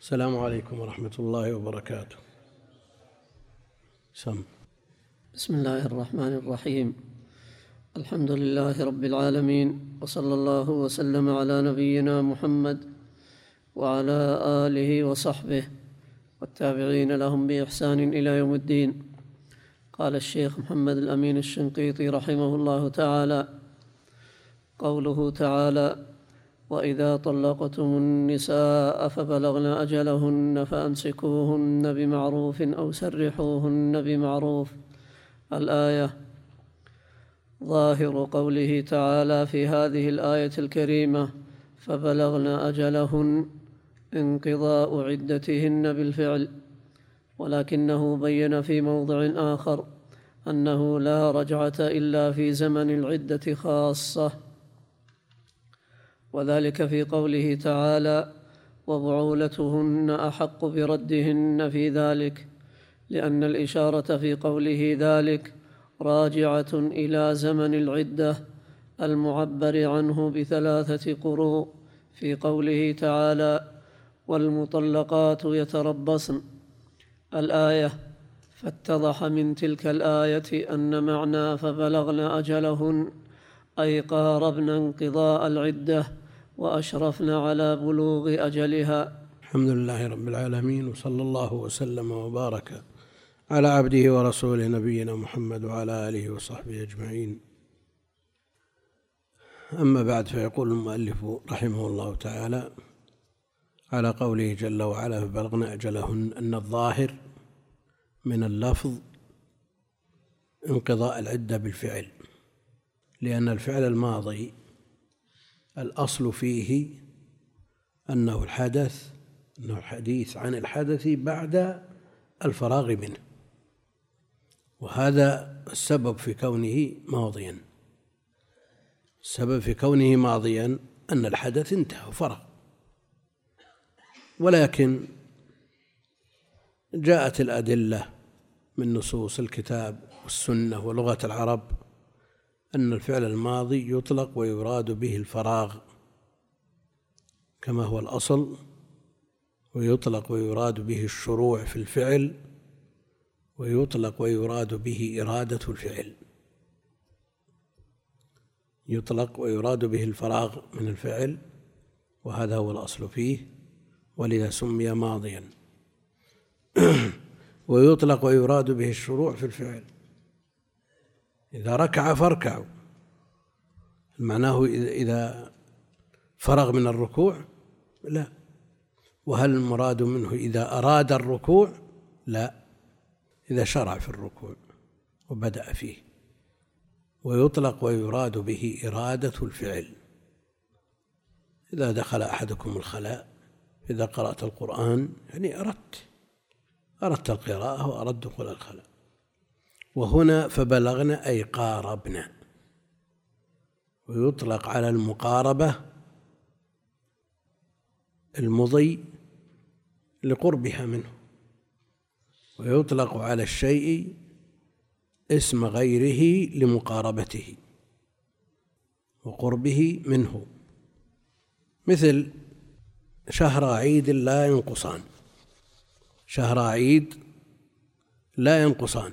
السلام عليكم ورحمة الله وبركاته. سم. بسم الله الرحمن الرحيم. الحمد لله رب العالمين وصلى الله وسلم على نبينا محمد وعلى آله وصحبه والتابعين لهم بإحسان إلى يوم الدين. قال الشيخ محمد الأمين الشنقيطي رحمه الله تعالى قوله تعالى وإذا طلقتم النساء فبلغن أجلهن فأمسكوهن بمعروف أو سرحوهن بمعروف. الآية ظاهر قوله تعالى في هذه الآية الكريمة فبلغن أجلهن انقضاء عدتهن بالفعل. ولكنه بين في موضع آخر أنه لا رجعة إلا في زمن العدة خاصة. وذلك في قوله تعالى وبعولتهن أحق بردهن في ذلك لأن الإشارة في قوله ذلك راجعة إلى زمن العدة المعبر عنه بثلاثة قروء في قوله تعالى والمطلقات يتربصن الآية فاتضح من تلك الآية أن معنى فبلغن أجلهن أي قاربن انقضاء العدة واشرفن على بلوغ أجلها. الحمد لله رب العالمين وصلى الله وسلم وبارك على عبده ورسوله نبينا محمد وعلى آله وصحبه أجمعين. أما بعد فيقول المؤلف رحمه الله تعالى على قوله جل وعلا فبلغن أجلهن أن الظاهر من اللفظ انقضاء العدة بالفعل لأن الفعل الماضي الأصل فيه أنه الحدث أنه الحديث عن الحدث بعد الفراغ منه. وهذا السبب في كونه ماضيا. السبب في كونه ماضيا أن الحدث انتهى وفرغ. ولكن جاءت الأدلة من نصوص الكتاب والسنة ولغة العرب أن الفعل الماضي يطلق ويراد به الفراغ كما هو الأصل ويطلق ويراد به الشروع في الفعل ويطلق ويراد به إرادة الفعل. يطلق ويراد به الفراغ من الفعل وهذا هو الأصل فيه ولذا سمي ماضيا. ويطلق ويراد به الشروع في الفعل. إذا ركع فاركعوا. معناه إذا فرغ من الركوع لا. وهل المراد منه إذا أراد الركوع؟ لا. إذا شرع في الركوع وبدأ فيه. ويطلق ويراد به إرادة الفعل. إذا دخل أحدكم الخلاء إذا قرأت القرآن يعني أردت. أردت القراءة وأردت دخول الخلاء. وهنا فبلغن أي قاربن ويطلق على المقاربة المضي لقربها منه. ويطلق على الشيء اسم غيره لمقاربته وقربه منه. مثل شهر عيد لا ينقصان. شهر عيد لا ينقصان.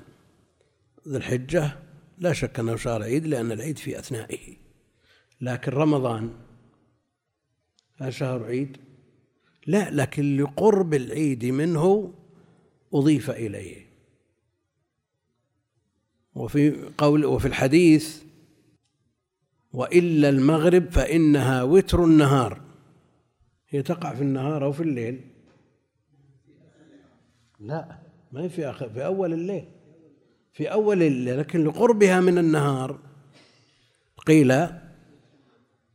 ذي الحجة لا شك أنه شهر عيد لأن العيد في أثنائه. لكن رمضان هل شهر عيد لا لكن لقرب العيد منه أضيف إليه. وفي قول وفي الحديث وإلا المغرب فإنها وتر النهار. هي تقع في النهار أو في الليل؟ لا ما هي في آخر في أول الليل. في أول الليل لكن لقربها من النهار قيل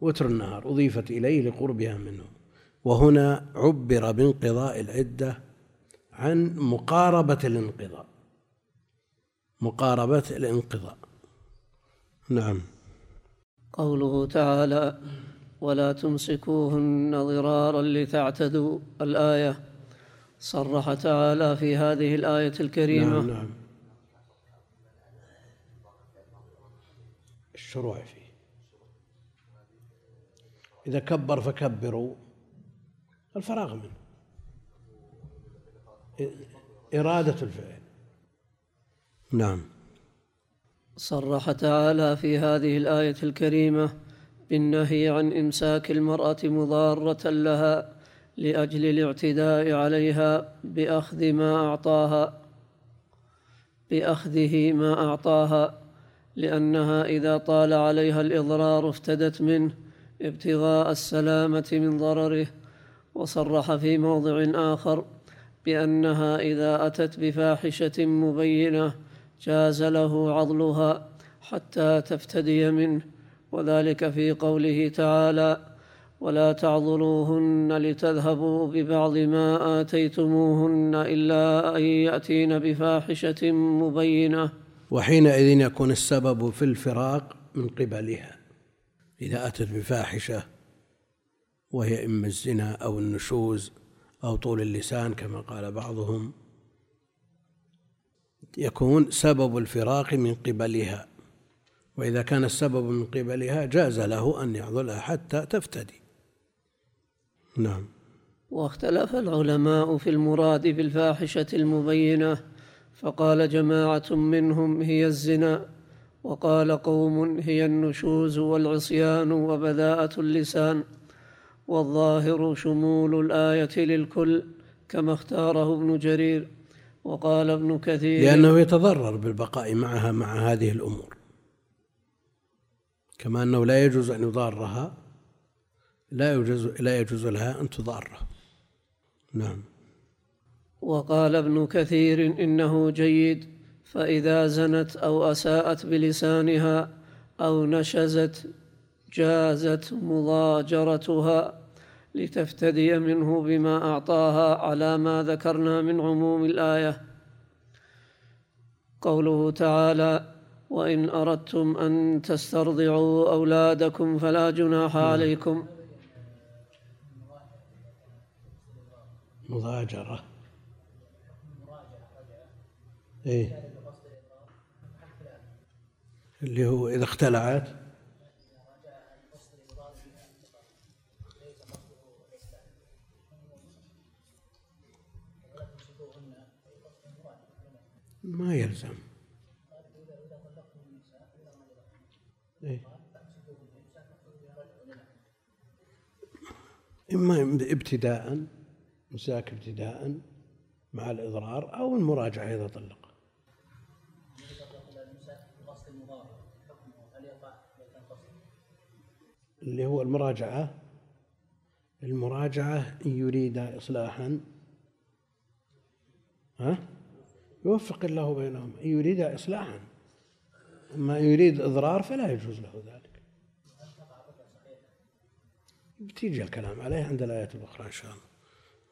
وتر النهار أضيفت إليه لقربها منه. وهنا عبر بانقضاء العدة عن مقاربة الانقضاء. مقاربة الانقضاء. نعم. قوله تعالى ولا تمسكوهن ضرارا لتعتدوا الآية صرح تعالى في هذه الآية الكريمة. نعم نعم. الشروع فيه. إذا كبر فكبروا الفراغ منه. إرادة الفعل. نعم. صرح تعالى في هذه الآية الكريمة بالنهي عن إمساك المرأة مضارة لها لأجل الاعتداء عليها بأخذ ما أعطاها بأخذه ما أعطاها لأنها إذا طال عليها الإضرار افتدت منه ابتغاء السلامة من ضرره وصرح في موضع آخر بأنها إذا أتت بفاحشة مبينة جاز له عضلها حتى تفتدي منه وذلك في قوله تعالى ولا تعضلوهن لتذهبوا ببعض ما آتيتموهن إلا أن يأتين بفاحشة مبينة وحينئذ يكون السبب في الفراق من قبلها. إذا أتت بفاحشة وهي إما الزنا أو النشوز أو طول اللسان كما قال بعضهم يكون سبب الفراق من قبلها. وإذا كان السبب من قبلها جاز له أن يعضلها حتى تفتدي. نعم. واختلف العلماء في المراد بالفاحشة المبينة. فقال جماعة منهم هي الزنا وقال قوم هي النشوز والعصيان وبذاءة اللسان والظاهر شمول الآية للكل كما اختاره ابن جرير وقال ابن كثير لأنه يتضرر بالبقاء معها مع هذه الأمور. كما أنه لا يجوز أن يضارها لا يجوز لا يجوز لها أن تضاره. نعم. وقال ابن كثير إنه جيد فإذا زنت أو أساءت بلسانها أو نشزت جازت مضاجرتها لتفتدي منه بما أعطاها على ما ذكرنا من عموم الآية. قوله تعالى وإن أردتم أن تسترضعوا أولادكم فلا جناح عليكم. مضاجرة. إيه. اللي هو إذا اختلعت. ما يلزم. إيه؟ إما ابتداء مساك ابتداء مع الإضرار أو المراجعة إذا طلق. اللي هو المراجعة. المراجعة إن يريد إصلاحا. ها؟ يوفق الله بينهم. إن يريد إصلاحا. أما إن يريد إضرار فلا يجوز له ذلك. بتيجي الكلام عليه عند الآيات الأخرى إن شاء الله.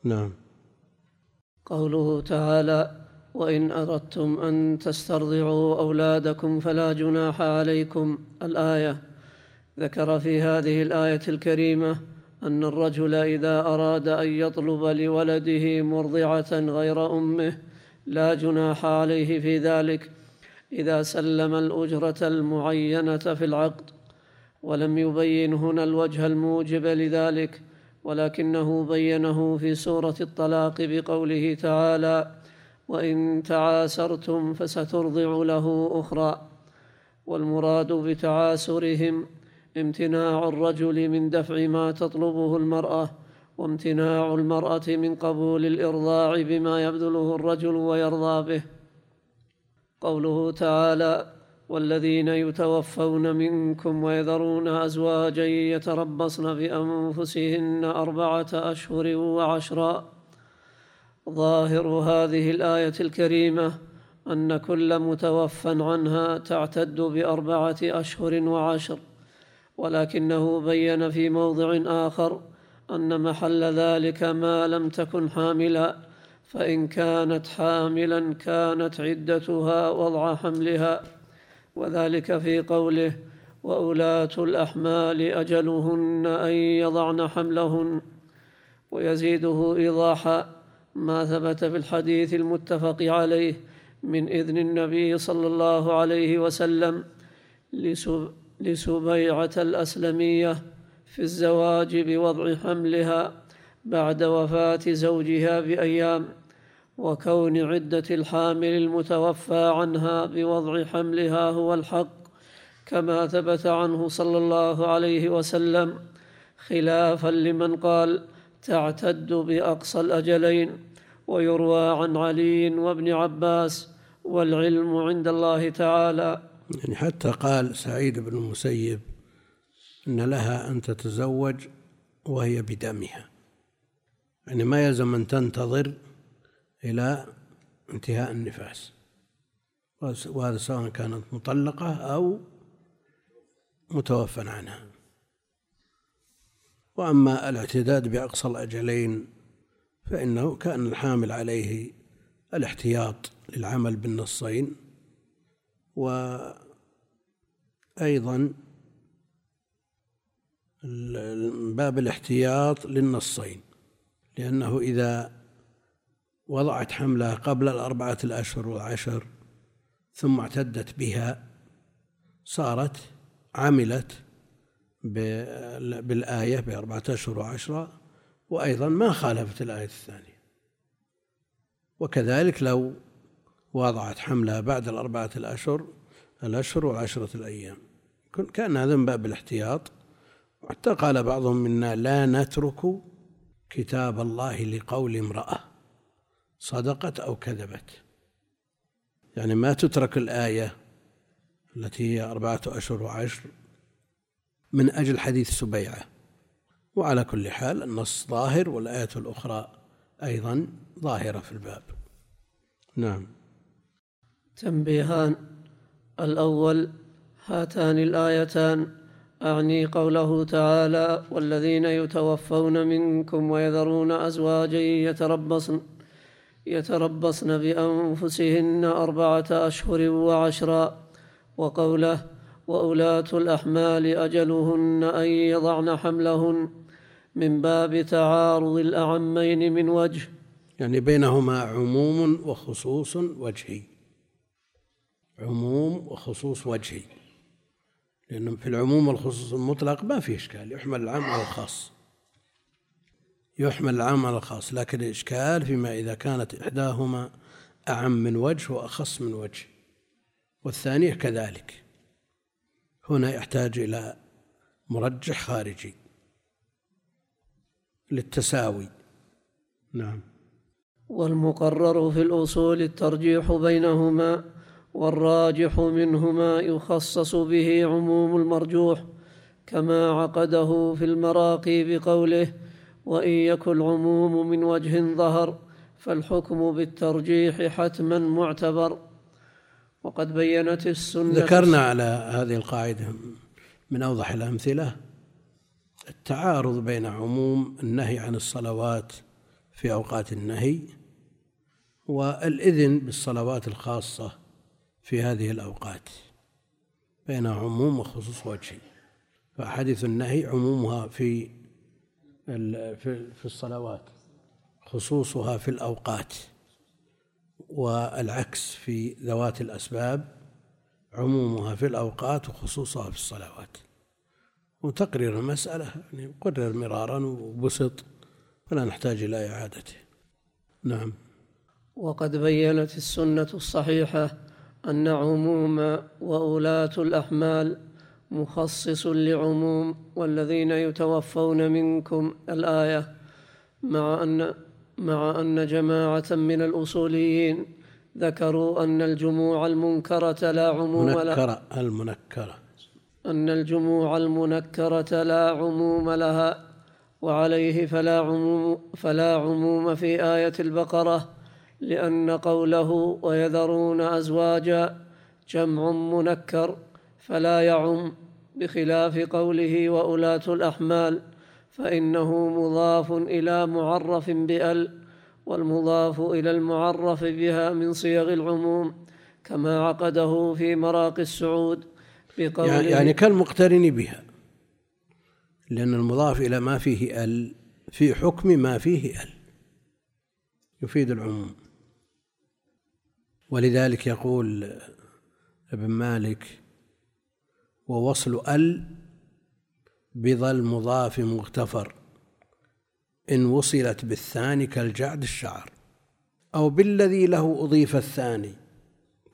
نعم. قوله تعالى وإن أردتم أن تسترضعوا أولادكم فلا جناح عليكم. الآية ذكر في هذه الآية الكريمة أن الرجل إذا أراد أن يطلب لولده مرضعة غير أمه لا جناح عليه في ذلك إذا سلم الأجرة المعينة في العقد ولم يبين هنا الوجه الموجب لذلك ولكنه بينه في سورة الطلاق بقوله تعالى وإن تعاسرتم فسترضع له أخرى والمراد بتعاسرهم امتناع الرجل من دفع ما تطلبه المرأة وامتناع المرأة من قبول الإرضاع بما يبذله الرجل ويرضى به. قوله تعالى والذين يتوفون منكم ويذرون أزواجا يتربصن بأنفسهن أربعة أشهر وعشرا ظاهر هذه الآية الكريمة أن كل متوفى عنها تعتد بأربعة أشهر وعشر. ولكنه بين في موضع آخر أن محل ذلك ما لم تكن حاملا فإن كانت حاملا كانت عدتها وضع حملها. وذلك في قوله وأولاة الأحمال أجلهن أن يضعن حملهن. ويزيده إيضاحا ما ثبت في الحديث المتفق عليه من إذن النبي صلى الله عليه وسلم لسبيعة الأسلمية في الزواج بوضع حملها بعد وفاة زوجها بأيام وكون عدة الحامل المتوفى عنها بوضع حملها هو الحق كما ثبت عنه صلى الله عليه وسلم خلافا لمن قال تعتد بأقصى الأجلين ويروى عن علي وابن عباس والعلم عند الله تعالى يعني حتى قال سعيد بن المسيب إن لها أن تتزوج وهي بدمها. يعني ما يلزم أن تنتظر إلى انتهاء النفاس. وهذا سواء كانت مطلقة أو متوفى عنها. وأما الاعتداد بأقصى الأجلين فإنه كان الحامل عليه الاحتياط للعمل بالنصين. وأيضا باب الاحتياط للنصين لأنه إذا وضعت حملها قبل الأربعة الأشهر والعشر ثم اعتدت بها صارت عملت بالآية بأربعة أشهر وعشرة وأيضا ما خالفت الآية الثانية. وكذلك لو وضعت حملها بعد الأربعة الأشهر الأشهر وعشرة الأيام. كان هذا من باب الاحتياط. حتى قال بعضهم منا لا نترك كتاب الله لقول امرأة صدقت أو كذبت. يعني ما تترك الآية التي هي أربعة أشهر وعشر من أجل حديث سبيعة. وعلى كل حال النص ظاهر والآية الأخرى أيضا ظاهرة في الباب. نعم. تنبيهان. الأول هاتان الآيتان. أعني قوله تعالى والذين يتوفون منكم ويذرون أزواجا يتربصن يتربصن بأنفسهن أربعة أشهر وعشرا. وقوله وأولاة الأحمال أجلهن أن يضعن حملهن من باب تعارض الأعمين من وجه. يعني بينهما عموم وخصوص وجهي. عموم وخصوص وجهي. لأن في العموم والخصوص المطلق ما في إشكال يحمل العام على الخاص. يحمل العام على الخاص لكن الإشكال فيما إذا كانت إحداهما أعم من وجه وأخص من وجه والثانية كذلك. هنا يحتاج إلى مرجح خارجي للتساوي. نعم. والمقرر في الأصول الترجيح بينهما والراجح منهما يخصص به عموم المرجوح كما عقده في المراقي بقوله وإن يكن العموم من وجه ظهر فالحكم بالترجيح حتما معتبر وقد بينت السنة ذكرنا على هذه القاعدة من أوضح الأمثلة التعارض بين عموم النهي عن الصلوات في أوقات النهي والإذن بالصلوات الخاصة في هذه الأوقات بين عموم وخصوص وجهي. فأحاديث النهي عمومها في في الصلوات خصوصها في الأوقات والعكس في ذوات الأسباب عمومها في الأوقات وخصوصها في الصلوات. وتقرير المسألة يعني قرر مرارا وبسط فلا نحتاج إلى إعادته. نعم. وقد بينت السنة الصحيحة أن عموم وأولاة الأحمال مخصص لعموم والذين يتوفون منكم الآية مع أن مع أن جماعة من الأصوليين ذكروا أن الجموع المنكرة لا عموم منكرة المنكرة. أن الجموع المنكرة لا عموم لها وعليه فلا عموم فلا عموم في آية البقرة. لأن قوله ويذرون أزواجا جمع منكر فلا يعم بخلاف قوله وأولاة الأحمال فإنه مضاف إلى معرف بأل والمضاف إلى المعرف بها من صيغ العموم كما عقده في مراقي السعود بقوله يعني, يعني كالمقترن بها لأن المضاف إلى ما فيه أل في حكم ما فيه أل يفيد العموم. ولذلك يقول ابن مالك ووصل أل بظل المضاف مغتفر إن وصلت بالثاني كالجعد الشعر أو بالذي له أضيف الثاني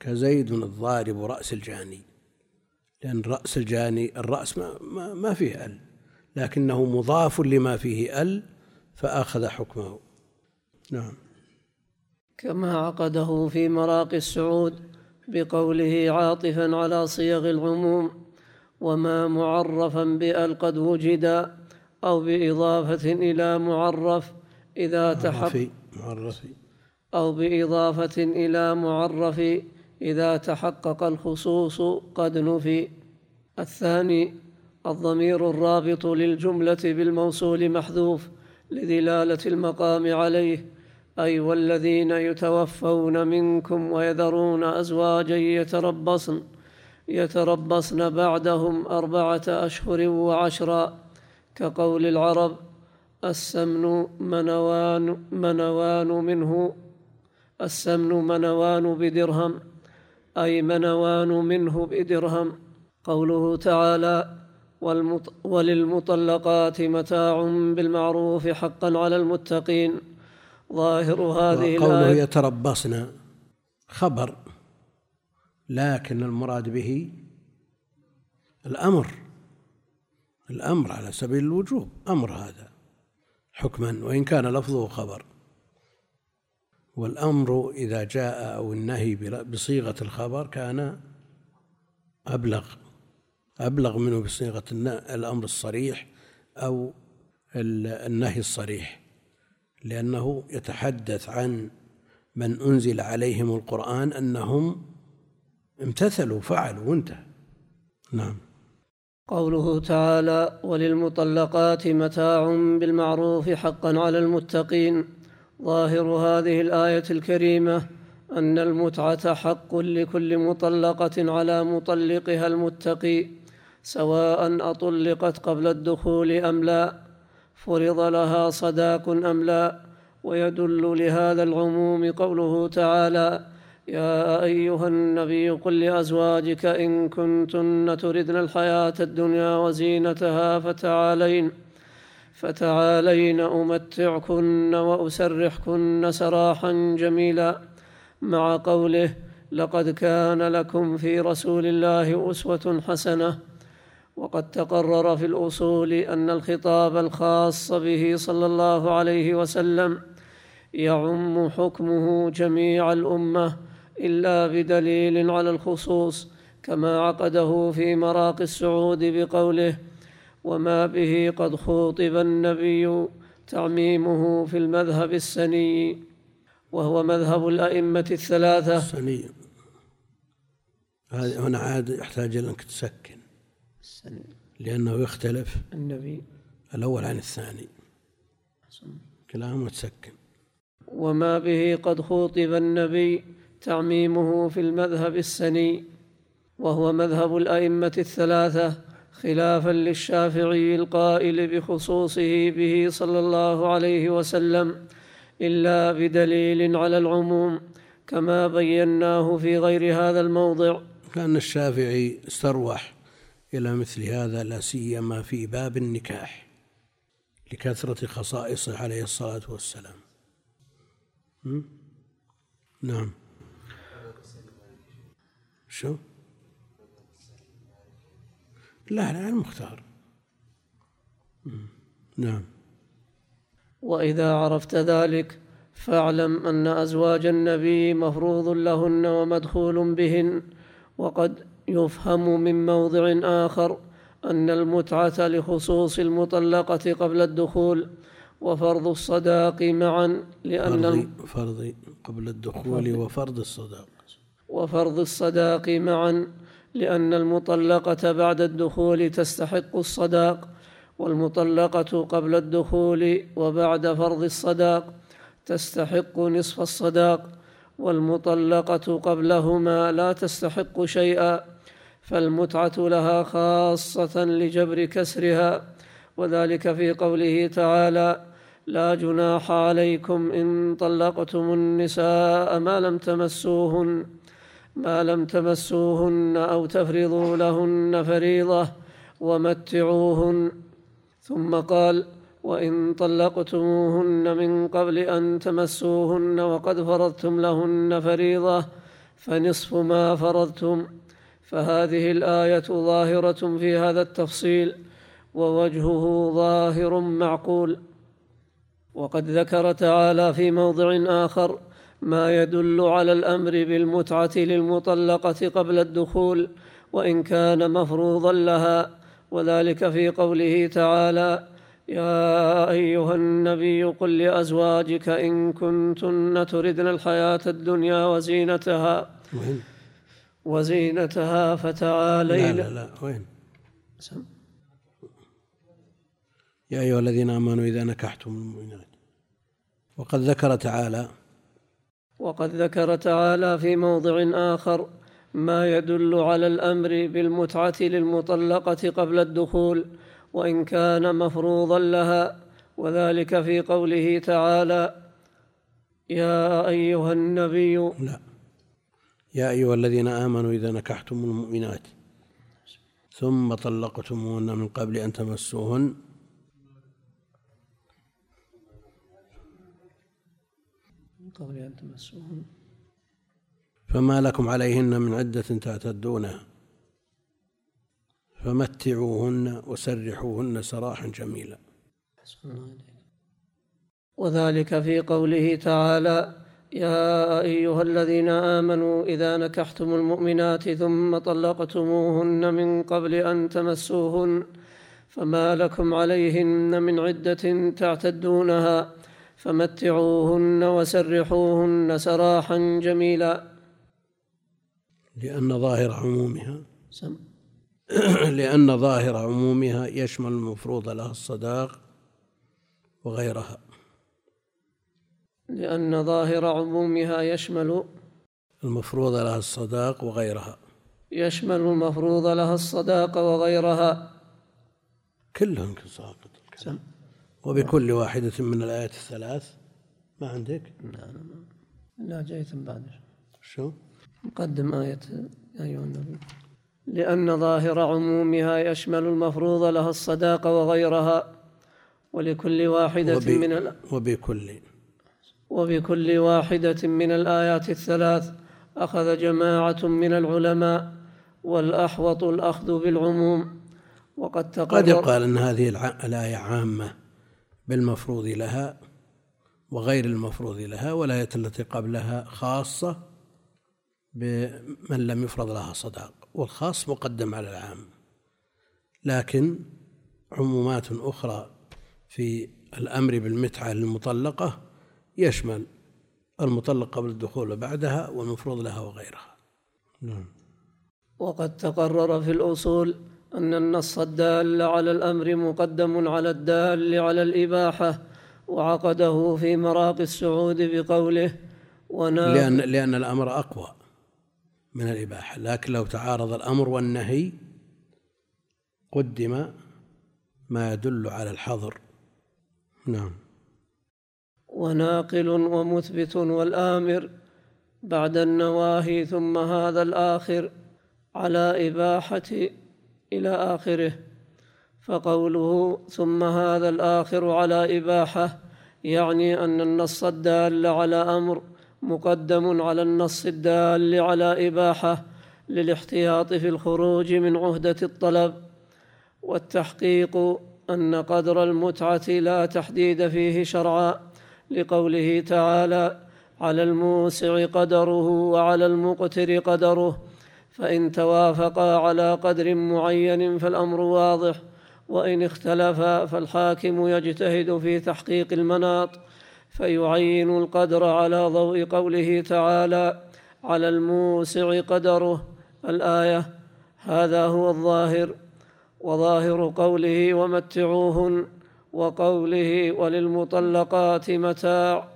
كزيد الضارب رأس الجاني لأن رأس الجاني الرأس ما, ما, ما فيه أل لكنه مضاف لما فيه أل فأخذ حكمه. نعم. كما عقده في مراقي السعود بقوله عاطفا على صيغ العموم وما معرفا بأل قد وجد أو بإضافة إلى معرف إذا تحقق معرف أو بإضافة إلى معرف إذا تحقق الخصوص قد نفي. الثاني الضمير الرابط للجملة بالموصول محذوف لدلالة المقام عليه أي والذين يتوفون منكم ويذرون أزواجا يتربصن يتربصن بعدهم أربعة أشهر وعشرا كقول العرب السمن منوان منوان منه السمن منوان بدرهم أي منوان منه بدرهم قوله تعالى وللمطلقات متاع بالمعروف حقا على المتقين ظاهر هذه قوله يتربصن خبر. لكن المراد به الأمر. الأمر على سبيل الوجوب. أمر هذا. حكما. وإن كان لفظه خبر. والأمر إذا جاء أو النهي بصيغة الخبر كان أبلغ. أبلغ منه بصيغة الأمر الصريح أو النهي الصريح. لأنه يتحدث عن من أنزل عليهم القرآن أنهم امتثلوا فعلوا وانتهى. نعم. قوله تعالى وللمطلقات متاع بالمعروف حقا على المتقين ظاهر هذه الآية الكريمة أن المتعة حق لكل مطلقة على مطلقها المتقي سواء أطلقت قبل الدخول أم لا. فرض لها صداق أم لا؟ ويدل لهذا العموم قوله تعالى يا أيها النبي قل لأزواجك إن كنتن تردن الحياة الدنيا وزينتها فتعالين فتعالين أمتعكن وأسرحكن سراحا جميلا. مع قوله لقد كان لكم في رسول الله أسوة حسنة. وقد تقرر في الأصول أن الخطاب الخاص به صلى الله عليه وسلم يعم حكمه جميع الأمة إلا بدليل على الخصوص كما عقده في مراق السعود بقوله وما به قد خوطب النبي تعميمه في المذهب السني وهو مذهب الأئمة الثلاثة. السني. هنا عاد يحتاج إلى أنك تسكن. لأنه يختلف النبي. الأول عن الثاني. كلامه تسكن وما به قد خوطب النبي تعميمه في المذهب السني وهو مذهب الأئمة الثلاثة خلافا للشافعي القائل بخصوصه به صلى الله عليه وسلم إلا بدليل على العموم كما بيناه في غير هذا الموضع. كان الشافعي استروح. إلى مثل هذا لا سيما في باب النكاح لكثرة خصائصه عليه الصلاة والسلام. نعم. شو؟ لا لا المختار نعم. وإذا عرفت ذلك فاعلم أن أزواج النبي مفروض لهن ومدخول بهن وقد يفهم من موضع آخر أن المتعة لخصوص المطلقة قبل الدخول وفرض الصداق معا فرض, فرض قبل الدخول وفرض الصداق. وفرض الصداق معا لأن المطلقة بعد الدخول تستحق الصداق والمطلقة قبل الدخول وبعد فرض الصداق تستحق نصف الصداق والمطلقة قبلهما لا تستحق شيئا. فالمتعة لها خاصة لجبر كسرها وذلك في قوله تعالى لا جناح عليكم إن طلقتم النساء ما لم تمسوهن ما لم تمسوهن أو تفرضوا لهن فريضة ومتعوهن. ثم قال وإن طلقتموهن من قبل أن تمسوهن وقد فرضتم لهن فريضة فنصف ما فرضتم. فهذه الآية ظاهرة في هذا التفصيل ووجهه ظاهر معقول. وقد ذكر تعالى في موضع آخر ما يدل على الأمر بالمتعة للمطلقة قبل الدخول وإن كان مفروضا لها. وذلك في قوله تعالى يا أيها النبي قل لأزواجك إن كنتن تردن الحياة الدنيا وزينتها. وين؟ وزينتها فتعالين لا لا لا وين؟ سم. يا أيها الذين آمنوا إذا نكحتم المؤمنات وقد ذكر تعالى وقد ذكر تعالى في موضع آخر ما يدل على الأمر بالمتعة للمطلقة قبل الدخول وإن كان مفروضا لها وذلك في قوله تعالى يا أيها النبي لا يا أيها الذين آمنوا إذا نكحتم المؤمنات ثم طلقتموهن من قبل أن تمسوهن. من قبل أن تمسوهن. فما لكم عليهن من عدة تعتدونها. فمتعوهن وسرحوهن سراحا جميلا. وذلك في قوله تعالى يا أيها الذين آمنوا إذا نكحتم المؤمنات ثم طلقتموهن من قبل أن تمسوهن فما لكم عليهن من عدة تعتدونها فمتعوهن وسرحوهن سراحا جميلا. لأن ظاهر عمومها سم. لأن ظاهر عمومها يشمل المفروض لها الصداق وغيرها. لأن ظاهر عمومها يشمل المفروض لها الصداق وغيرها. يشمل المفروض لها الصداق وغيرها. كلهم ساقط سم. وبكل واحدة من الآيات الثلاث. ما عندك؟ لا جيت بعد. شو؟ مقدم آية أيها النبي. لأن ظاهر عمومها يشمل المفروض لها الصداق وغيرها. ولكل واحدة وب... من. وبكل. وبكل واحدة من الآيات الثلاث أخذ جماعة من العلماء والأحوط الأخذ بالعموم وقد تقرر قد يقال أن هذه. الآية عامة بالمفروض لها وغير المفروض لها والآية التي قبلها خاصة بمن لم يفرض لها صداق والخاص مقدم على العام لكن عمومات أخرى في الأمر بالمتعة للمطلقة يشمل المطلق قبل الدخول وبعدها والمفروض لها وغيرها. نعم. وقد تقرر في الأصول أن النص الدال على الأمر مقدم على الدال على الإباحة وعقده في مراقي السعود بقوله ونا لأن لأن الأمر أقوى من الإباحة. لكن لو تعارض الأمر والنهي قدم ما يدل على الحظر. نعم. وناقل ومثبت والآمر بعد النواهي ثم هذا الآخر على إباحة إلى آخره. فقوله ثم هذا الآخر على إباحة يعني أن النص الدال على أمر مقدم على النص الدال على إباحة للاحتياط في الخروج من عهدة الطلب. والتحقيق أن قدر المتعة لا تحديد فيه شرعا. لقوله تعالى على الموسع قدره وعلى المقتر قدره فإن توافقا على قدر معين فالأمر واضح وإن اختلفا فالحاكم يجتهد في تحقيق المناط فيعين القدر على ضوء قوله تعالى على الموسع قدره. الآية هذا هو الظاهر وظاهر قوله ومتعوهن. وقوله وللمطلقات متاع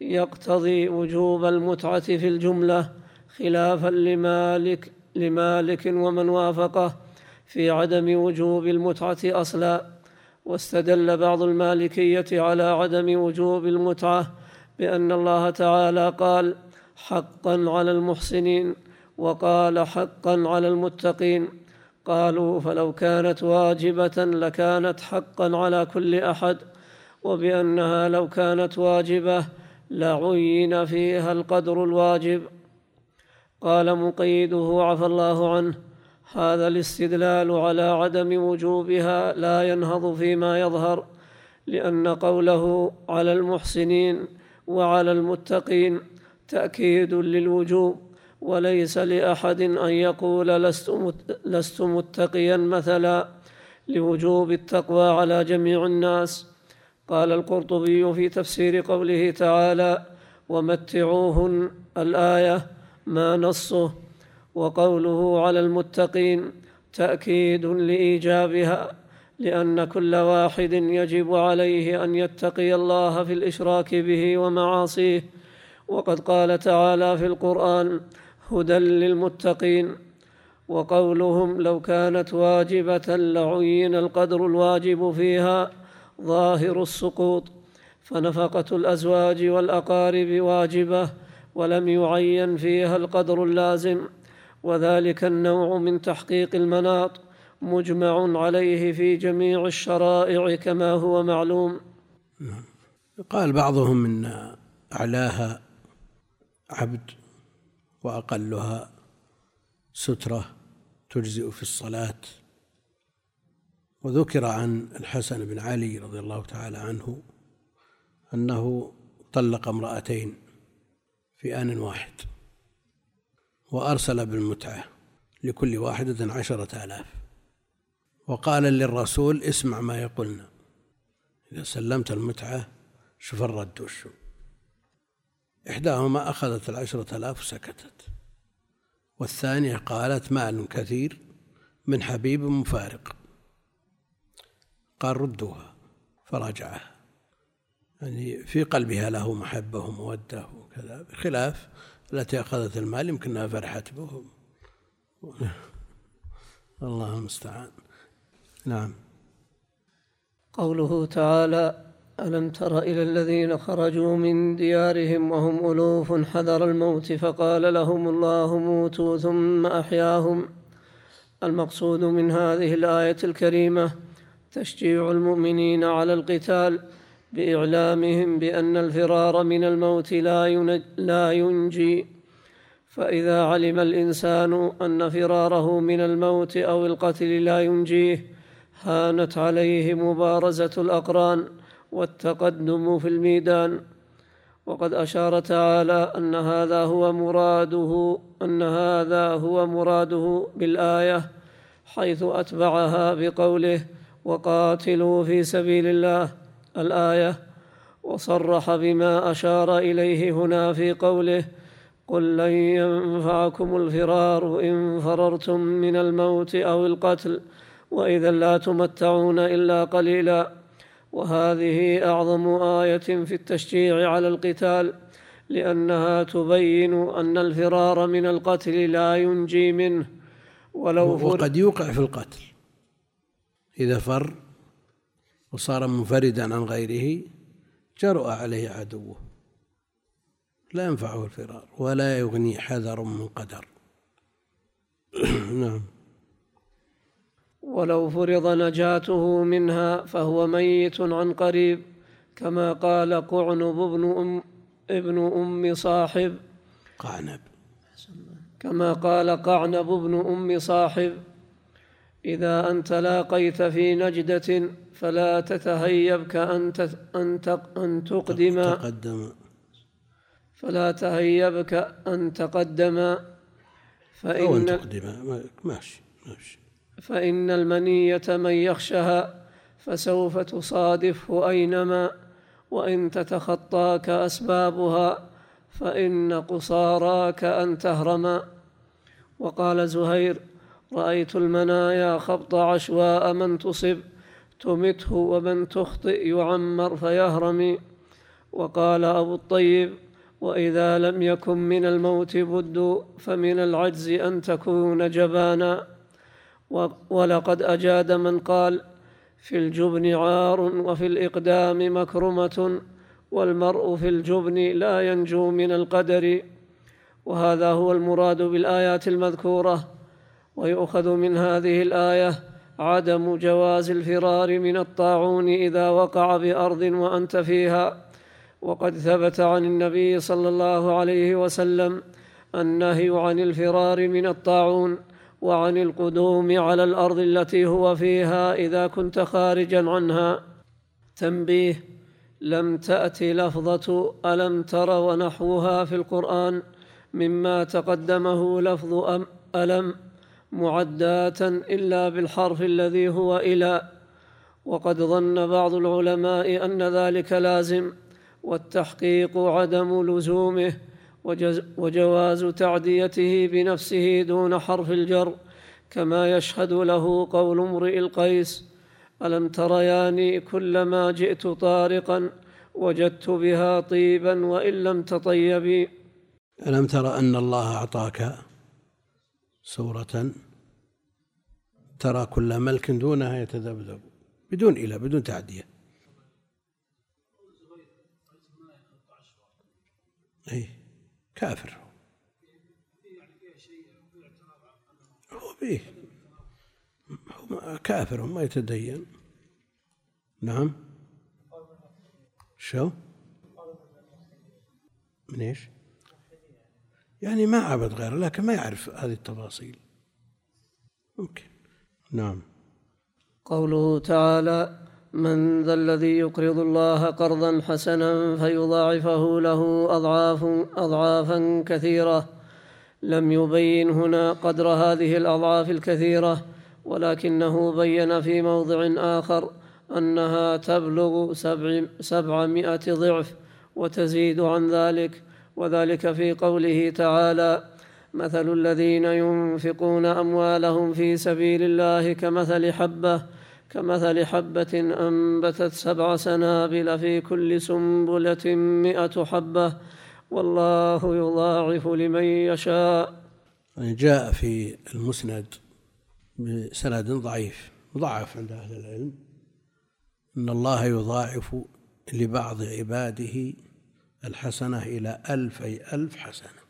يقتضي وجوب المتعة في الجملة خلافا لمالك لمالك ومن وافقه في عدم وجوب المتعة أصلا. واستدل بعض المالكية على عدم وجوب المتعة بأن الله تعالى قال حقا على المحسنين وقال حقا على المتقين. قالوا فلو كانت واجبة لكانت حقا على كل أحد وبأنها لو كانت واجبة لعين فيها القدر الواجب. قال مقيده عفى الله عنه هذا الاستدلال على عدم وجوبها لا ينهض فيما يظهر لأن قوله على المحسنين وعلى المتقين تأكيد للوجوب. وليس لأحد أن يقول لست متقيا مثلا لوجوب التقوى على جميع الناس. قال القرطبي في تفسير قوله تعالى ومتعوهن الآية ما نصه وقوله على المتقين تأكيد لإيجابها لأن كل واحد يجب عليه أن يتقي الله في الإشراك به ومعاصيه. وقد قال تعالى في القرآن هدى للمتقين وقولهم لو كانت واجبة لعين القدر الواجب فيها ظاهر السقوط فنفقة الأزواج والأقارب واجبة ولم يعين فيها القدر اللازم وذلك النوع من تحقيق المناط مجمع عليه في جميع الشرائع كما هو معلوم. قال بعضهم إن أعلاها عبد وأقلها سترة تجزئ في الصلاة. وذكر عن الحسن بن علي رضي الله تعالى عنه أنه طلق امرأتين في آن واحد وأرسل بالمتعة لكل واحدة عشرة آلاف. وقال للرسول اسمع ما يقولنا. إذا سلمت المتعة شوف الرد وشو إحداهما أخذت العشرة آلاف وسكتت والثانية قالت مال كثير من حبيب مفارق. قال ردوها فراجعها. يعني في قلبها له محبة ومودة وكذا بخلاف التي أخذت المال يمكنها فرحت به الله المستعان. نعم. قوله تعالى ألم تر إلى الذين خرجوا من ديارهم وهم ألوف حذر الموت فقال لهم الله موتوا ثم أحياهم. المقصود من هذه الآية الكريمة تشجيع المؤمنين على القتال بإعلامهم بأن الفرار من الموت لا لا ينجي. فإذا علم الإنسان أن فراره من الموت أو القتل لا ينجيه هانت عليه مبارزة الأقران. والتقدم في الميدان. وقد أشار تعالى أن هذا هو مراده أن هذا هو مراده بالآية حيث أتبعها بقوله وقاتلوا في سبيل الله الآية. وصرح بما أشار إليه هنا في قوله قل لن ينفعكم الفرار إن فررتم من الموت أو القتل وإذا لا تمتعون إلا قليلا وهذه أعظم آية في التشجيع على القتال لأنها تبين أن الفرار من القتل لا ينجي منه ولو وقد يوقع في القتل. إذا فر وصار منفردا عن غيره جرؤ عليه عدوه. لا ينفعه الفرار ولا يغني حذر من قدر. نعم. ولو فرض نجاته منها فهو ميت عن قريب كما قال قعنب ابن أم ابن أم صاحب. قعنب. كما قال قعنب ابن أم صاحب إذا أنت لاقيت في نجدة فلا تتهيب كأن أن أن تقدم. تقدم. فلا تهيبك أن تقدم. فإن أو أن تقدم. ماشي ماشي. فإن المنية من يخشها فسوف تصادفه أينما وإن تتخطاك أسبابها فإن قصاراك أن تهرما. وقال زهير رأيت المنايا خبط عشواء من تصب تمته ومن تخطئ يعمر فيهرم وقال أبو الطيب وإذا لم يكن من الموت بد فمن العجز أن تكون جبانا. ولقد أجاد من قال في الجبن عار وفي الإقدام مكرمة والمرء في الجبن لا ينجو من القدر. وهذا هو المراد بالآيات المذكورة ويؤخذ من هذه الآية عدم جواز الفرار من الطاعون إذا وقع بأرض وأنت فيها. وقد ثبت عن النبي صلى الله عليه وسلم النهي عن الفرار من الطاعون وعن القدوم على الأرض التي هو فيها إذا كنت خارجا عنها. تنبيه لم تأت لفظة ألم تر ونحوها في القرآن مما تقدمه لفظ أم ألم معداة إلا بالحرف الذي هو إلى. وقد ظن بعض العلماء أن ذلك لازم والتحقيق عدم لزومه وجواز تعديته بنفسه دون حرف الجر كما يشهد له قول امرئ القيس ألم ترياني كلما جئت طارقا وجدت بها طيبا وإن لم تطيبي. ألم تر أن الله أعطاك سورة ترى كل ملك دونها يتذبذب بدون إله بدون تعدية. أي. كافر. هو به هو كافر ما يتدين. نعم. شو؟ من إيش؟ يعني ما عبد غيره لكن ما يعرف هذه التفاصيل. ممكن. نعم. قوله تعالى من ذا الذي يقرض الله قرضا حسنا فيضاعفه له اضعاف اضعافا كثيرة. لم يبين هنا قدر هذه الأضعاف الكثيرة ولكنه بين في موضع آخر أنها تبلغ سبع سبعمائة ضعف وتزيد عن ذلك. وذلك في قوله تعالى مثل الذين ينفقون أموالهم في سبيل الله كمثل حبة كمثل حبة أنبتت سبع سنابل في كل سنبلة مائه حبة. والله يضاعف لمن يشاء. يعني جاء في المسند بسند ضعيف مضاعف عند أهل العلم. إن الله يضاعف لبعض عباده الحسنة إلى ألف أي ألف حسنة.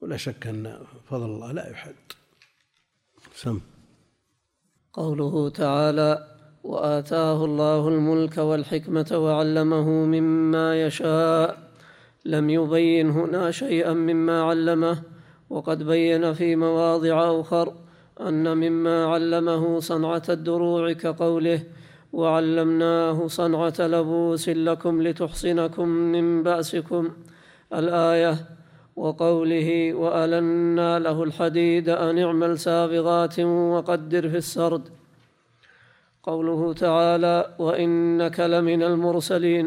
ولا شك أن فضل الله لا يحد. سم. قوله تعالى وآتاه الله الملك والحكمة وعلمه مما يشاء. لم يبين هنا شيئا مما علمه. وقد بين في مواضع أخر أن مما علمه صنعة الدروع كقوله وعلمناه صنعة لبوس لكم لتحصنكم من بأسكم. الآية وقوله وألنا له الحديد أن اعمل سابغات وقدر في السرد. قوله تعالى وإنك لمن المرسلين.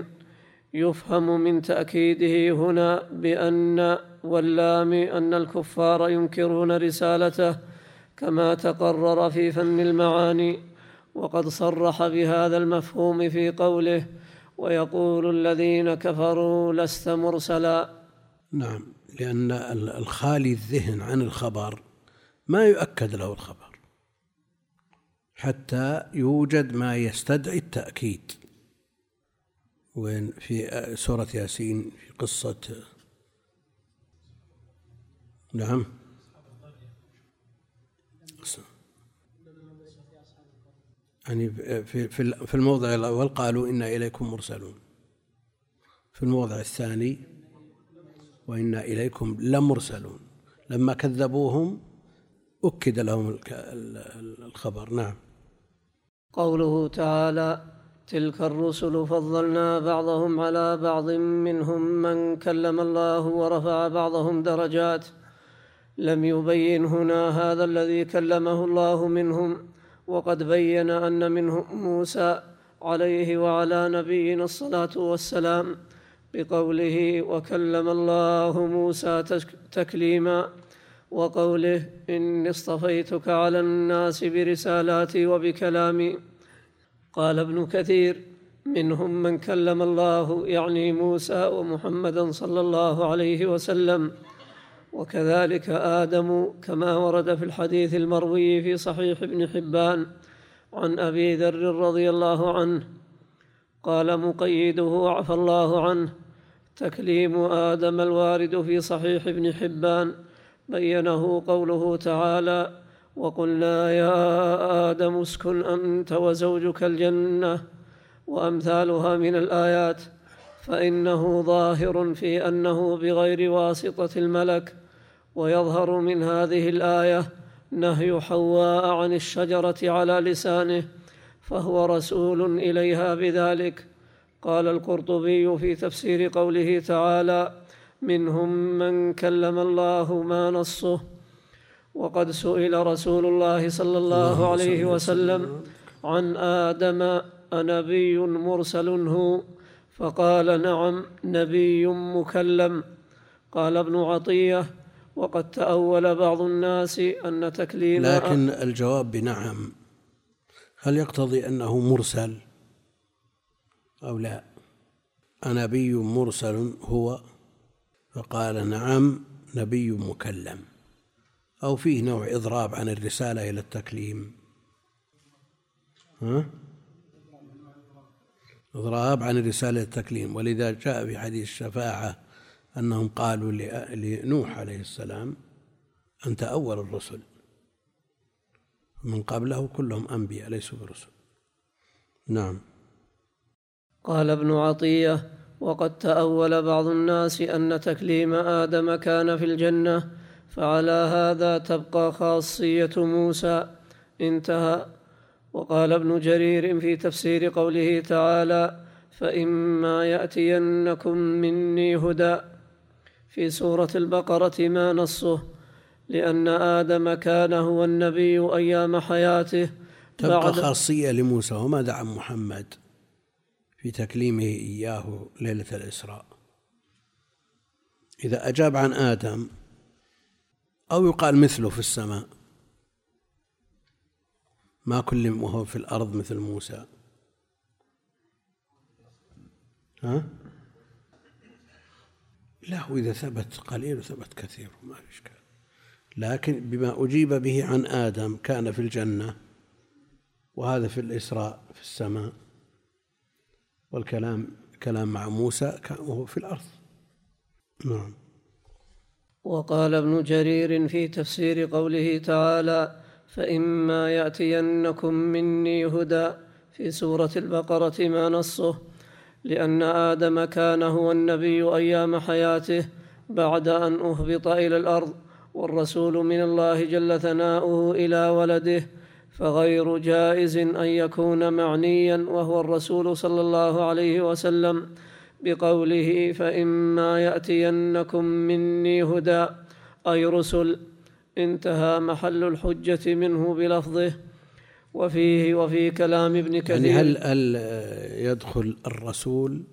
يفهم من تأكيده هنا بأن واللام أن الكفار ينكرون رسالته كما تقرر في فن المعاني وقد صرح بهذا المفهوم في قوله ويقول الذين كفروا لست مرسلا. نعم. لأن الخالي الذهن عن الخبر ما يؤكد له الخبر. حتى يوجد ما يستدعي التأكيد. وين في سورة ياسين في قصة نعم. يعني في في الموضع الأول قالوا إنا إليكم مرسلون. في الموضع الثاني وإنا إليكم لمرسلون. لما كذبوهم أكد لهم الخبر. نعم. قوله تعالى تلك الرسل فضلنا بعضهم على بعض منهم من كلم الله ورفع بعضهم درجات. لم يبين هنا هذا الذي كلمه الله منهم وقد بين أن منهم موسى عليه وعلى نبينا الصلاة والسلام. بقوله وكلم الله موسى تكليما وقوله إني اصطفيتك على الناس برسالاتي وبكلامي. قال ابن كثير منهم من كلم الله يعني موسى ومحمدا صلى الله عليه وسلم. وكذلك آدم كما ورد في الحديث المروي في صحيح ابن حبان عن أبي ذر رضي الله عنه قال مقيده عفى الله عنه تكليم آدم الوارد في صحيح ابن حبان بينه قوله تعالى وقلنا يا آدم اسكن أنت وزوجك الجنة وأمثالها من الآيات فإنه ظاهر في أنه بغير واسطة الملك ويظهر من هذه الآية نهي حواء عن الشجرة على لسانه فهو رسول إليها بذلك. قال القرطبي في تفسير قوله تعالى منهم من كلم الله ما نصه وقد سئل رسول الله صلى الله عليه وسلم. عن آدم أنبي مرسل هو؟ فقال نعم نبي مكلم. قال ابن عطية وقد تأول بعض الناس أن تكليم لكن الجواب بنعم. هل يقتضي أنه مرسل أو لا؟ أنبي مرسل هو؟ فقال نعم نبي مكلم. أو فيه نوع إضراب عن الرسالة إلى التكليم. ها؟ إضراب عن الرسالة التكليم. ولذا جاء في حديث الشفاعة أنهم قالوا لنوح عليه السلام أنت أول الرسل. من قبله كلهم أنبياء ليسوا برسل. نعم. قال ابن عطية وقد تأول بعض الناس أن تكليم آدم كان في الجنة فعلى هذا تبقى خاصية موسى. انتهى. وقال ابن جرير في تفسير قوله تعالى فإما يأتينكم مني هدى. في سورة البقرة ما نصه. لأن آدم كان هو النبي أيام حياته. تبقى خاصية لموسى وما دعا محمد في تكليمه إياه ليلة الإسراء. إذا أجاب عن آدم أو يقال مثله في السماء ما كلم وهو في الأرض مثل موسى. ها؟ لا وإذا ثبت قليل وثبت كثير ما في إشكال. لكن بما أجيب به عن آدم كان في الجنة وهذا في الإسراء في السماء والكلام كلام مع موسى وهو في الأرض. نعم. وقال ابن جرير في تفسير قوله تعالى فإما يأتينكم مني هدى في سورة البقرة ما نصه لأن آدم كان هو النبي أيام حياته بعد أن أهبط إلى الأرض والرسول من الله جل ثناؤه إلى ولده فغير جائز أن يكون معنيا وهو الرسول صلى الله عليه وسلم بقوله فإما يأتينكم مني هدى أي رسل انتهى محل الحجة منه بلفظه وفيه وفي كلام ابن كثير. يعني هل هل يدخل الرسول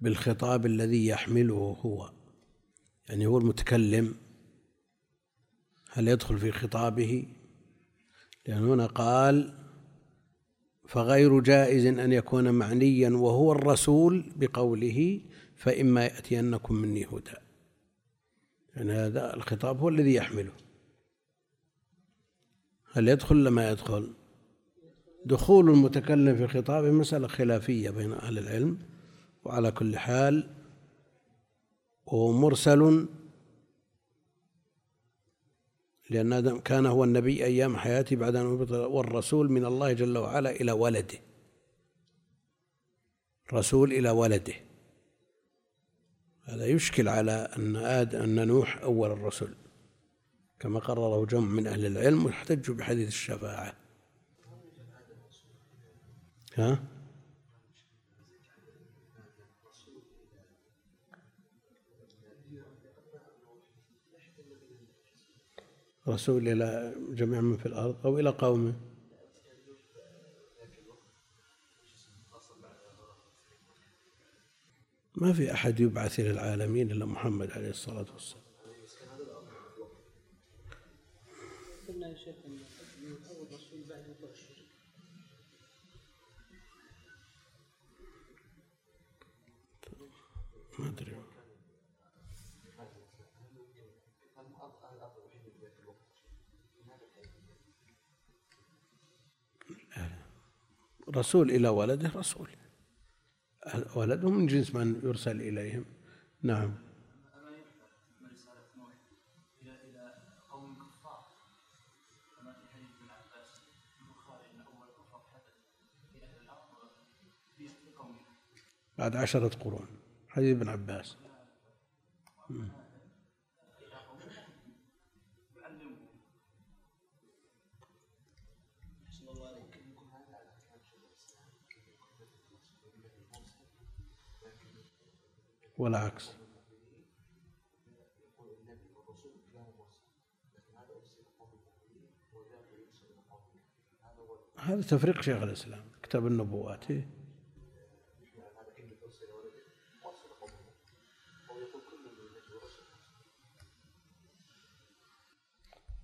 بالخطاب الذي يحمله هو؟ يعني هو المتكلم هل يدخل في خطابه؟ لأن هنا قال فغير جائز أن يكون معنيا وهو الرسول بقوله فإما يأتينكم مني هدى. يعني هذا الخطاب هو الذي يحمله. هل يدخل ولا ما يدخل؟ دخول المتكلم في خطابه مسألة خلافية بين أهل العلم وعلى كل حال وهو مرسل لأن كان هو النبي أيام حياته بعد أن والرسول من الله جل وعلا إلى ولده. رسول إلى ولده. هذا يشكل على أن آد أن نوح أول الرسل. كما قرره جمع من أهل العلم واحتجوا بحديث الشفاعة. ها؟ رسول إلى جميع من في الأرض أو إلى قومه. ما في أحد يبعث إلى العالمين إلا محمد عليه الصلاة والسلام. ما أدري. رسول إلى ولده رسول. ولده من جنس من يرسل إليهم. نعم. بعد عشرة قرون. حديث ابن عباس. مم. والعكس. هذا تفريق شيخ الإسلام كتاب النبوات؟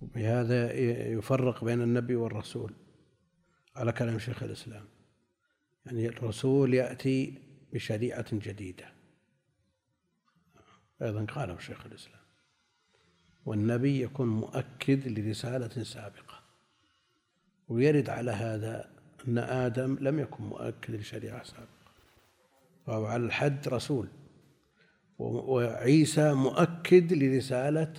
بهذا يفرق بين النبي والرسول على كلام شيخ الإسلام. يعني الرسول يأتي بشريعة جديدة. أيضا قاله شيخ الإسلام. والنبي يكون مؤكد لرسالة سابقة ويرد على هذا أن آدم لم يكن مؤكد لشريعة سابقة. فهو على الحد رسول وعيسى مؤكد لرسالة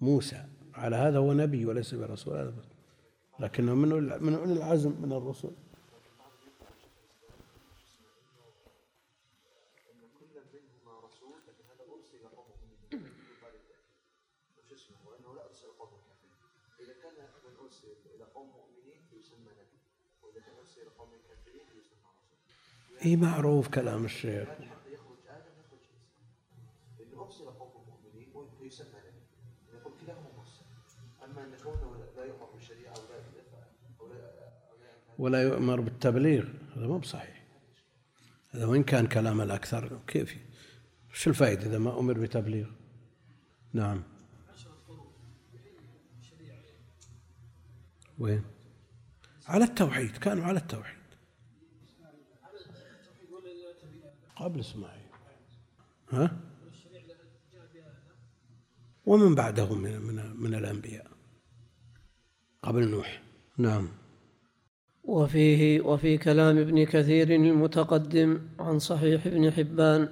موسى. على هذا هو نبي وليس برسول لكنه من من أولي العزم من الرسل اي معروف كلام الشيخ؟ ولا يؤمر بالتبليغ هذا مو بصحيح. هذا وإن كان كلام الأكثر كيف؟ وش الفائدة إذا ما أمر بتبليغ؟ نعم. وين؟ على التوحيد كانوا على التوحيد. قبل إسماعيل. ها؟ ومن بعده من من من الأنبياء. قبل نوح. نعم. وفيه وفي كلام ابن كثير المتقدم عن صحيح ابن حبان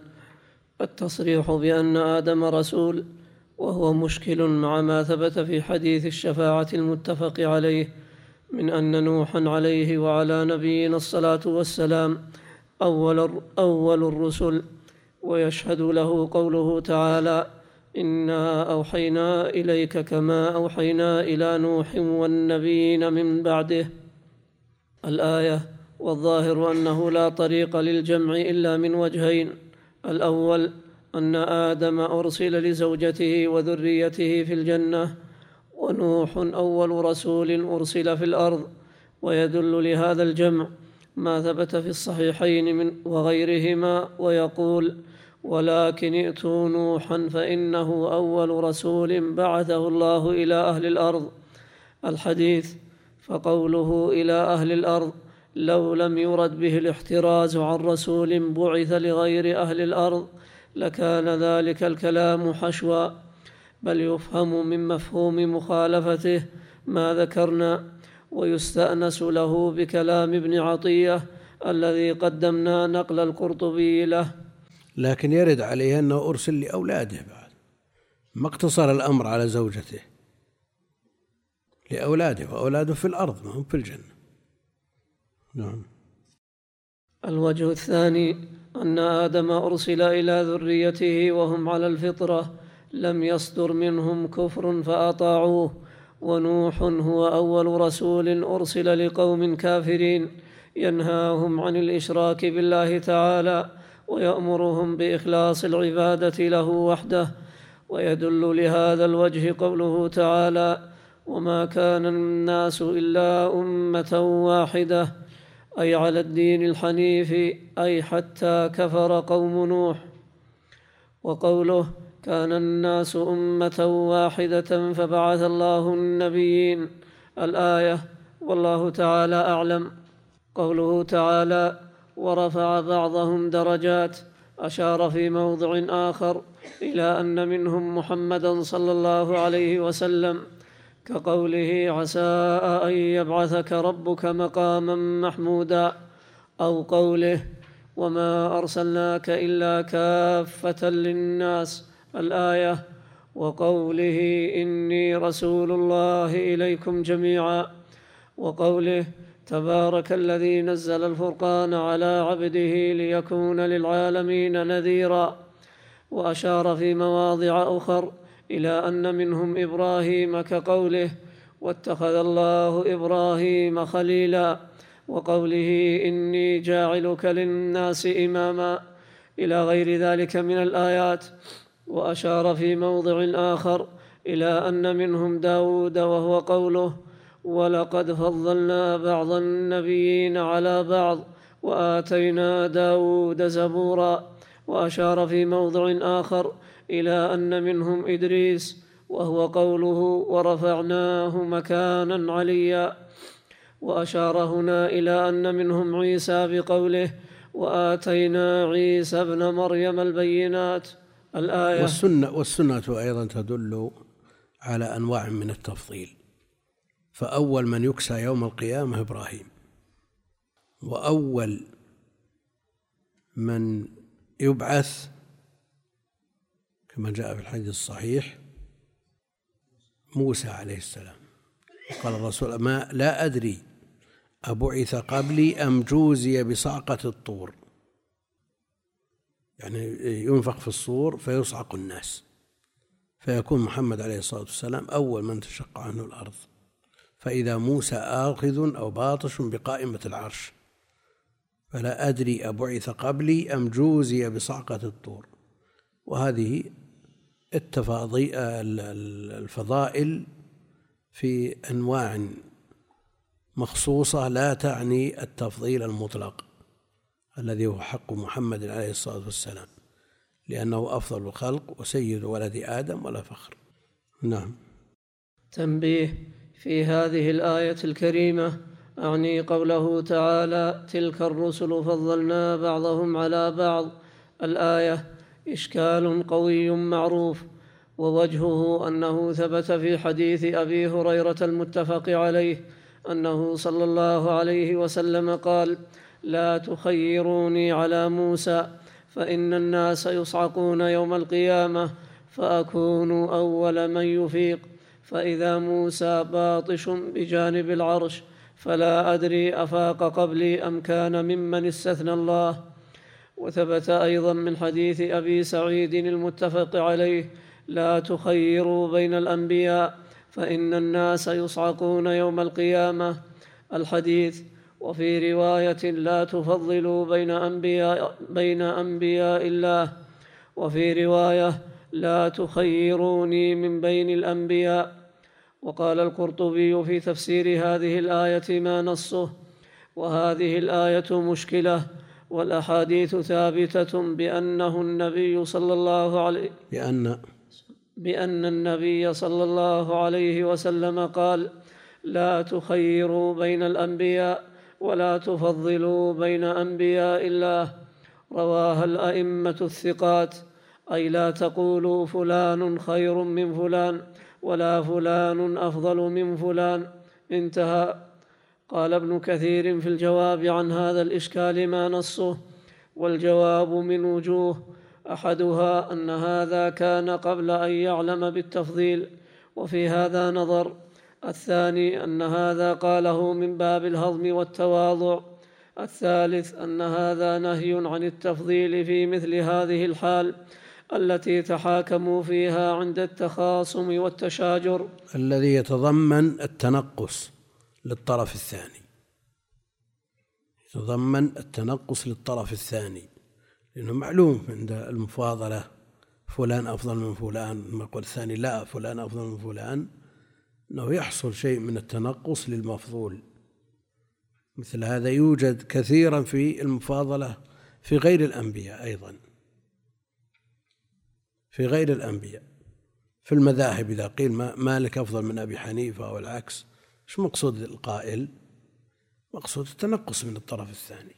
التصريح بأن آدم رسول وهو مشكل مع ما ثبت في حديث الشفاعة المتفق عليه من أن نوحا عليه وعلى نبينا الصلاة والسلام أول أول الرسل. ويشهد له قوله تعالى إنا أوحينا إليك كما أوحينا إلى نوح والنبيين من بعده. الآية والظاهر أنه لا طريق للجمع إلا من وجهين. الأول أن آدم أرسل لزوجته وذريته في الجنة. ونوح أول رسول أرسل في الأرض. ويدل لهذا الجمع ما ثبت في الصحيحين من وغيرهما ويقول ولكن ائتوا نوحا فإنه أول رسول بعثه الله إلى أهل الأرض. الحديث فقوله إلى أهل الأرض لو لم يرد به الاحتراز عن رسول بعث لغير أهل الأرض لكان ذلك الكلام حشوا بل يفهم من مفهوم مخالفته ما ذكرنا. ويستأنس له بكلام ابن عطية الذي قدمنا نقل القرطبي له. لكن يرد عليه أنه أرسل لأولاده بعد ما اقتصر الأمر على زوجته لأولاده وأولاده في الأرض ما هم في الجنة. نعم. الوجه الثاني أن آدم أرسل إلى ذريته وهم على الفطرة لم يصدر منهم كفر فأطاعوه. ونوح هو أول رسول أرسل لقوم كافرين ينهاهم عن الإشراك بالله تعالى ويأمرهم بإخلاص العبادة له وحده ويدل لهذا الوجه قوله تعالى وما كان الناس إلا أمة واحدة أي على الدين الحنيف أي حتى كفر قوم نوح. وقوله كان الناس أمة واحدة فبعث الله النبيين. الآية والله تعالى أعلم. قوله تعالى ورفع بعضهم درجات. أشار في موضع آخر إلى أن منهم محمدا صلى الله عليه وسلم. كقوله عسى أن يبعثك ربك مقاما محمودا. أو قوله وما أرسلناك إلا كافة للناس. الآية وقوله إني رسول الله إليكم جميعا وقوله تبارك الذي نزل الفرقان على عبده ليكون للعالمين نذيرا وأشار في مواضع أخر إلى أن منهم إبراهيم كقوله واتخذ الله إبراهيم خليلا وقوله إني جاعلك للناس إماما إلى غير ذلك من الآيات وأشار في موضع آخر إلى أن منهم داود وهو قوله ولقد فضلنا بعض النبيين على بعض وآتينا داود زبورا وأشار في موضع آخر إلى أن منهم إدريس وهو قوله ورفعناه مكانا عليا وأشار هنا إلى أن منهم عيسى بقوله وآتينا عيسى ابن مريم البينات الآية. والسنة والسنة أيضا تدل على أنواع من التفضيل. فأول من يكسى يوم القيامة إبراهيم. وأول من يبعث كما جاء في الحديث الصحيح موسى عليه السلام. قال الرسول ما لا أدري أبعث قبلي أم جوزي بصعقة الطور؟ يعني ينفخ في الصور فيصعق الناس. فيكون محمد عليه الصلاة والسلام أول من تشق عنه الأرض. فإذا موسى آخذ أو باطش بقائمة العرش. فلا أدري أبعث قبلي أم جوزي بصعقة الطور. وهذه الفضائل في أنواع مخصوصة لا تعني التفضيل المطلق. الذي هو حق محمد عليه الصلاة والسلام لأنه أفضل الخلق وسيد ولد آدم ولا فخر. نعم. تنبيه في هذه الآية الكريمة أعني قوله تعالى تلك الرسل فضلنا بعضهم على بعض. الآية إشكال قوي معروف. ووجهه أنه ثبت في حديث أبي هريرة المتفق عليه أنه صلى الله عليه وسلم قال لا تخيروني على موسى فإن الناس يصعقون يوم القيامة فأكون أول من يفيق. فإذا موسى باطش بجانب العرش فلا أدري أفاق قبلي أم كان ممن استثنى الله. وثبت أيضا من حديث أبي سعيد المتفق عليه لا تخيروا بين الأنبياء فإن الناس يصعقون يوم القيامة. الحديث وفي رواية لا تفضلوا بين أنبياء بين أنبياء الله. وفي رواية لا تخيروني من بين الأنبياء. وقال القرطبي في تفسير هذه الآية ما نصه. وهذه الآية مشكلة. والأحاديث ثابتة بأنه النبي صلى الله عليه بأن بأن النبي صلى الله عليه وسلم قال لا تخيروا بين الأنبياء. ولا تفضلوا بين أنبياء الله. رواها الأئمة الثقات. أي لا تقولوا فلان خير من فلان ولا فلان أفضل من فلان. انتهى. قال ابن كثير في الجواب عن هذا الإشكال ما نصه. والجواب من وجوه أحدها أن هذا كان قبل أن يعلم بالتفضيل. وفي هذا نظر الثاني أن هذا قاله من باب الهضم والتواضع. الثالث أن هذا نهي عن التفضيل في مثل هذه الحال التي تحاكموا فيها عند التخاصم والتشاجر. الذي يتضمن التنقص للطرف الثاني. يتضمن التنقص للطرف الثاني. لأنه معلوم عند المفاضلة فلان أفضل من فلان ما يقول الثاني لا فلان أفضل من فلان. أنه يحصل شيء من التنقص للمفضول. مثل هذا يوجد كثيرا في المفاضلة في غير الأنبياء أيضا. في غير الأنبياء. في المذاهب إذا قيل مالك أفضل من أبي حنيفة أو العكس إيش مقصود القائل؟ مقصود التنقص من الطرف الثاني.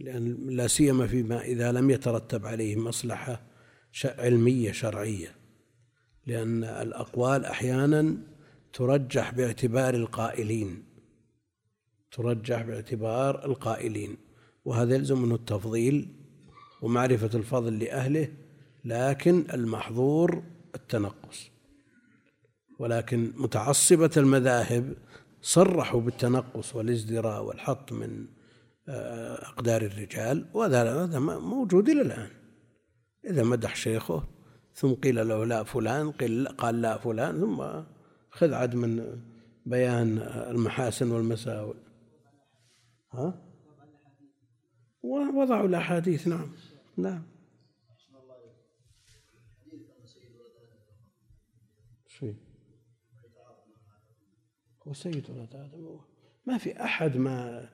لأن لا سيما فيما إذا لم يترتب عليه مصلحة علمية شرعية. لأن الأقوال أحيانا ترجح باعتبار القائلين ترجح باعتبار القائلين وهذا يلزم منه التفضيل ومعرفة الفضل لأهله لكن المحظور التنقص. ولكن متعصبة المذاهب صرحوا بالتنقص والازدراء والحط من آه، أقدار الرجال وهذا هذا موجود إلى الآن. إذا مدح شيخه ثم قيل له لا فلان قيل قال لا فلان ثم خذ عد من بيان المحاسن والمساوئ. ها؟ ووضعوا الأحاديث نعم. نعم. شيء. هو سيد ولد آدم. ما في أحد ما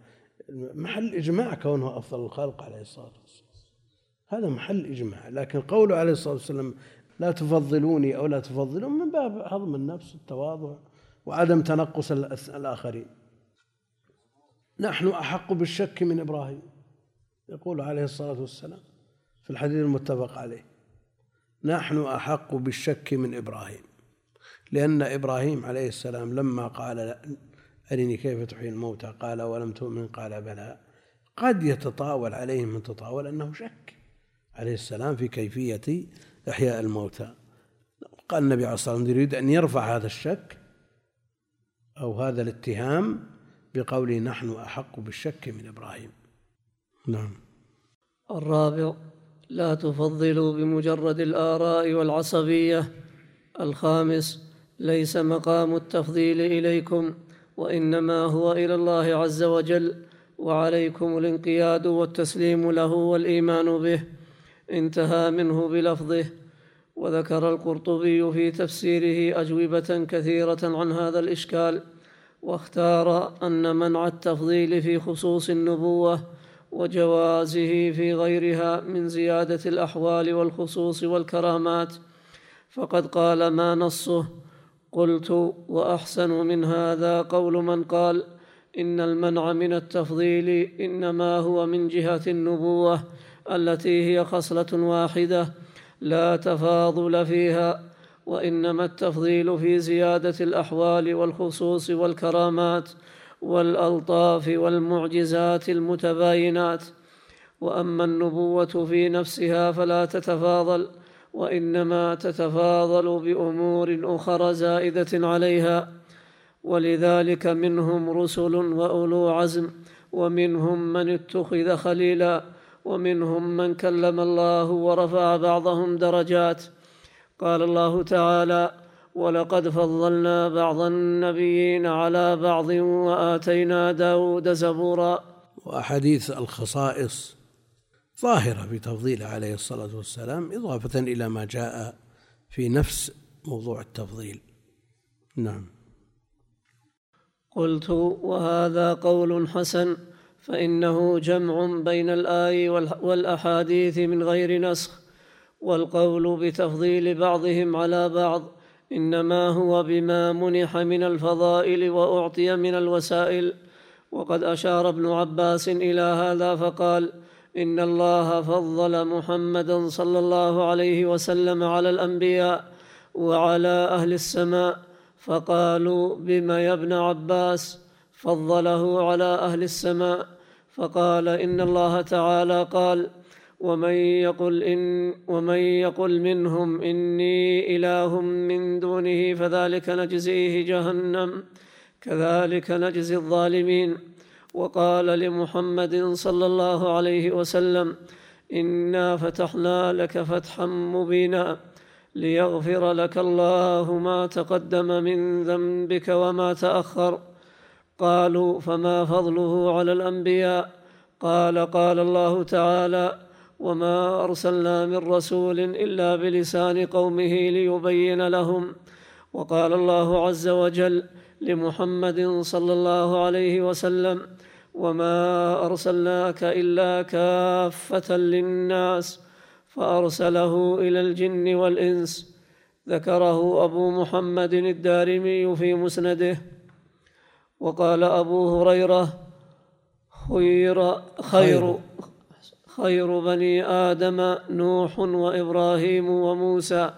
محل إجماع كونه أفضل الخلق عليه الصلاة والسلام. هذا محل إجماع. لكن قوله عليه الصلاة والسلام لا تفضلوني أو لا تفضلون من باب هضم النفس التواضع وعدم تنقص الآخرين. نحن أحق بالشك من إبراهيم يقول عليه الصلاة والسلام في الحديث المتفق عليه. نحن أحق بالشك من إبراهيم لأن إبراهيم عليه السلام لما قال أرني كيف تحيي الموتى؟ قال ولم تؤمن؟ قال بلى. قد يتطاول عليهم من تطاول أنه شك عليه السلام في كيفية إحياء الموتى. قال النبي عليه الصلاة والسلام يريد أن يرفع هذا الشك أو هذا الاتهام بقوله نحن أحق بالشك من إبراهيم. نعم. الرابع لا تفضلوا بمجرد الآراء والعصبية. الخامس ليس مقام التفضيل إليكم وإنما هو إلى الله عز وجل وعليكم الانقياد والتسليم له والإيمان به. انتهى منه بلفظه. وذكر القرطبي في تفسيره أجوبة كثيرة عن هذا الإشكال واختار أن منع التفضيل في خصوص النبوة وجوازه في غيرها من زيادة الأحوال والخصوص والكرامات. فقد قال ما نصه؟ قلت وأحسن من هذا قول من قال إن المنع من التفضيل إنما هو من جهة النبوة التي هي خصلة واحدة لا تفاضل فيها وإنما التفضيل في زيادة الأحوال والخصوص والكرامات والألطاف والمعجزات المتباينات. وأما النبوة في نفسها فلا تتفاضل وإنما تتفاضل بأمور أخرى زائدة عليها. ولذلك منهم رسل وأولو عزم ومنهم من اتخذ خليلا. ومنهم من كلم الله ورفع بعضهم درجات. قال الله تعالى ولقد فضلنا بعض النبيين على بعض وآتينا داود زبورا. وأحاديث الخصائص ظاهرة في تفضيله عليه الصلاة والسلام إضافة إلى ما جاء في نفس موضوع التفضيل. نعم. قلت وهذا قول حسن. فإنه جمع بين الآي والأحاديث من غير نسخ والقول بتفضيل بعضهم على بعض إنما هو بما منح من الفضائل وأعطي من الوسائل. وقد أشار ابن عباس إلى هذا فقال إن الله فضل محمدا صلى الله عليه وسلم على الأنبياء وعلى أهل السماء فقالوا بما يا ابن عباس فضله على أهل السماء؟ فقال إن الله تعالى قال ومن يقل إن ومن يقل منهم إني إله من دونه فذلك نجزيه جهنم كذلك نجزي الظالمين وقال لمحمد صلى الله عليه وسلم إنا فتحنا لك فتحا مبينا ليغفر لك الله ما تقدم من ذنبك وما تأخر قالوا فما فضله على الأنبياء؟ قال قال الله تعالى وما أرسلنا من رسول إلا بلسان قومه ليبين لهم وقال الله عز وجل لمحمد صلى الله عليه وسلم وما أرسلناك إلا كافة للناس فأرسله إلى الجن والإنس ذكره أبو محمد الدارمي في مسنده. وقال أبو هريرة خير خير خير. بني آدم نوح وإبراهيم وموسى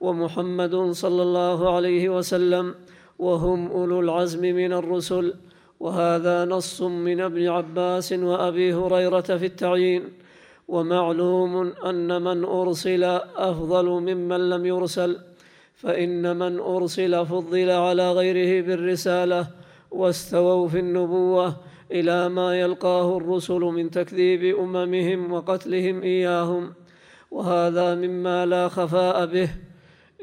ومحمد صلى الله عليه وسلم وهم أولو العزم من الرسل. وهذا نص من ابن عباس وأبي هريرة في التعيين. ومعلوم أن من أرسل أفضل ممن لم يرسل فإن من أرسل فضل على غيره بالرسالة. واستووا في النبوة إلى ما يلقاه الرسل من تكذيب أممهم وقتلهم إياهم وهذا مما لا خفاء به.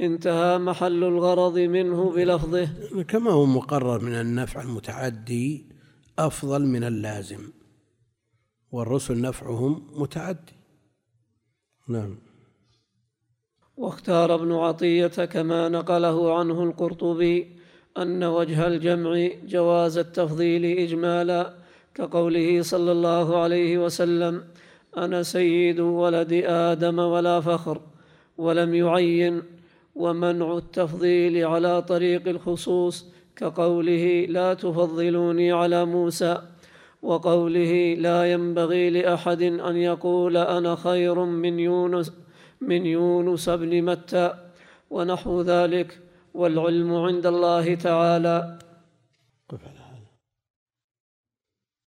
انتهى محل الغرض منه بلفظه. كما هو مقرر من النفع المتعدي أفضل من اللازم والرسل نفعهم متعدي. نعم. واختار ابن عطية كما نقله عنه القرطبي أن وجه الجمع جواز التفضيل إجمالا كقوله صلى الله عليه وسلم أنا سيد ولد آدم ولا فخر ولم يعين ومنع التفضيل على طريق الخصوص كقوله لا تفضلوني على موسى وقوله لا ينبغي لأحد أن يقول أنا خير من يونس من يونس بن متى ونحو ذلك. والعلم عند الله تعالى.